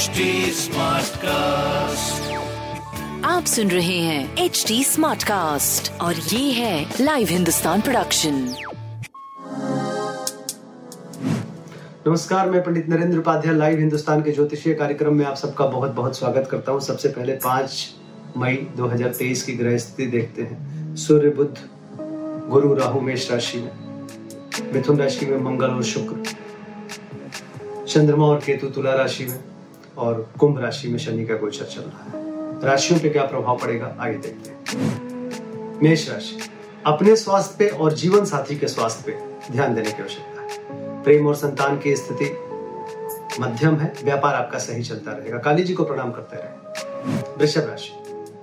HD Smartcast. आप सुन रहे हैं एच डी स्मार्ट कास्ट और ये है लाइव हिंदुस्तान प्रोडक्शन नमस्कार मैं पंडित नरेंद्र उपाध्याय लाइव हिंदुस्तान के ज्योतिषीय कार्यक्रम में आप सबका बहुत बहुत स्वागत करता हूँ। सबसे पहले पाँच मई 2023 की ग्रह स्थिति देखते हैं। सूर्य बुद्ध गुरु राहु मेष राशि में। मिथुन राशि में मंगल और शुक्र। चंद्रमा और केतु तुला राशि में। और कुंभ राशि में शनि का गोचर चल रहा है। राशियों पे क्या प्रभाव पड़ेगा, आगे देखते हैं। मेष राशि, अपने स्वास्थ्य पे और जीवन साथी के स्वास्थ्य पे ध्यान देने की आवश्यकता है। प्रेम और संतान की स्थिति मध्यम है, व्यापार आपका सही चलता रहेगा। काली जी को प्रणाम करते रहे। वृषभ राशि,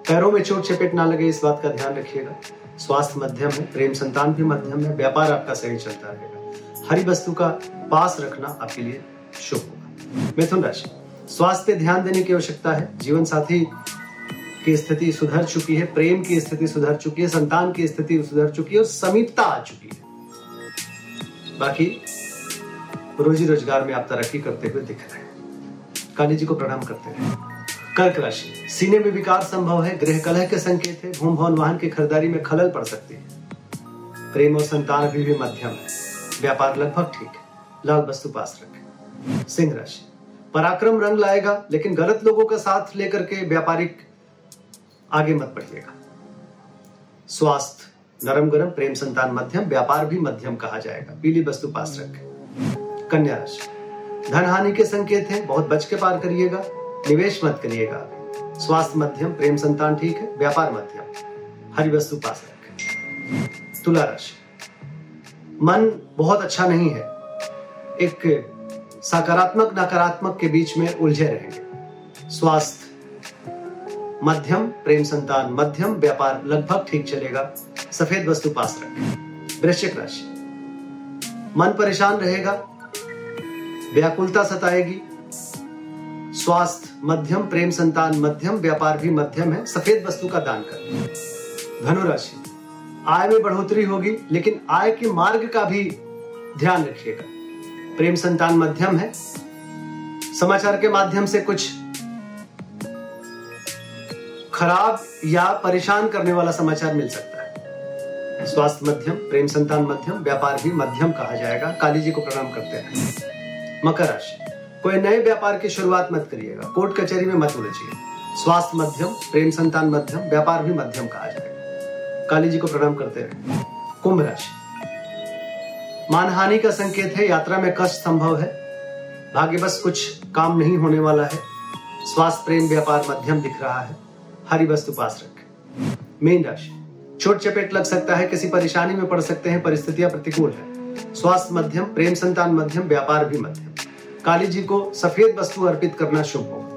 पैरों में चोट चपेट ना लगे, इस बात का ध्यान रखिएगा। स्वास्थ्य मध्यम है, प्रेम संतान भी मध्यम है, व्यापार आपका सही चलता रहेगा। हरी वस्तु का पास रखना आपके लिए शुभ होगा। मिथुन राशि स्वास्थ्य ध्यान देने की आवश्यकता है। जीवन साथी की स्थिति सुधर चुकी है, प्रेम की स्थिति सुधर चुकी है, संतान की स्थिति सुधर चुकी है और समीपता आ चुकी है। बाकी रोजी रोज़गार में आप तरक्की करते हुए दिख रहे हैं। काली जी को प्रणाम करते हैं। कर्क राशि, सीने में विकार संभव है, गृह कलह के संकेत है भूम भवन वाहन की खरीदारी में खलल पड़ सकती है। प्रेम और संतान अभी भी मध्यम है। व्यापार लगभग ठीक है। लाल वस्तु पास रखें। सिंह राशि पराक्रम रंग लाएगा, लेकिन गलत लोगों का साथ लेकर के व्यापारिक आगे मत बढ़िएगा। स्वास्थ्य, नरम गरम, प्रेम संतान मध्यम, व्यापार भी मध्यम कहा जाएगा। पीली वस्तु पास रखें। कन्या राशि। धन हानि के संकेत हैं, बहुत बच के पार करिएगा। निवेश मत करिएगा स्वास्थ्य मध्यम, प्रेम संतान ठीक है, व्यापार मध्यम। हरी वस्तु पास रखें। तुला राशि। मन बहुत अच्छा नहीं है। एक सकारात्मक, नकारात्मक के बीच में उलझे रहेंगे। स्वास्थ्य, मध्यम, प्रेम संतान, मध्यम, व्यापार लगभग ठीक चलेगा। सफ़ेद वस्तु पास रखें। वृश्चिक राशि, मन परेशान रहेगा, व्याकुलता सताएगी। स्वास्थ्य, मध्यम, प्रेम संतान, मध्यम, व्यापार भी मध्यम है। सफ़ेद वस्तु का दान करें। धनुराशि आय में बढ़ोतरी होगी, लेकिन आय के मार्ग का भी ध्यान रखिएगा। प्रेम संतान मध्यम है। समाचार के माध्यम से कुछ खराब या परेशान करने वाला समाचार मिल सकता है। स्वास्थ्य मध्यम, प्रेम संतान मध्यम, व्यापार भी मध्यम कहा जाएगा। काली जी को प्रणाम करते हैं। मकर राशि। कोई नए व्यापार की शुरुआत मत करिएगा। कोर्ट कचहरी में मत उलझिए। स्वास्थ्य मध्यम, प्रेम संतान मध्यम, व्यापार भी मध्यम कहा जाएगा। काली जी को प्रणाम करते हैं। कुंभ राशि। मानहानि का संकेत है, यात्रा में कष्ट संभव है। भाग्य बस कुछ काम नहीं होने वाला है। स्वास्थ्य प्रेम व्यापार मध्यम दिख रहा है। हरी वस्तु पास रखें। मीन राशि। छोट चपेट लग सकता है, किसी परेशानी में पड़ सकते हैं, परिस्थितियाँ प्रतिकूल है। स्वास्थ्य मध्यम, प्रेम संतान मध्यम, व्यापार भी मध्यम। काली जी को सफ़ेद वस्तु अर्पित करना शुभ हो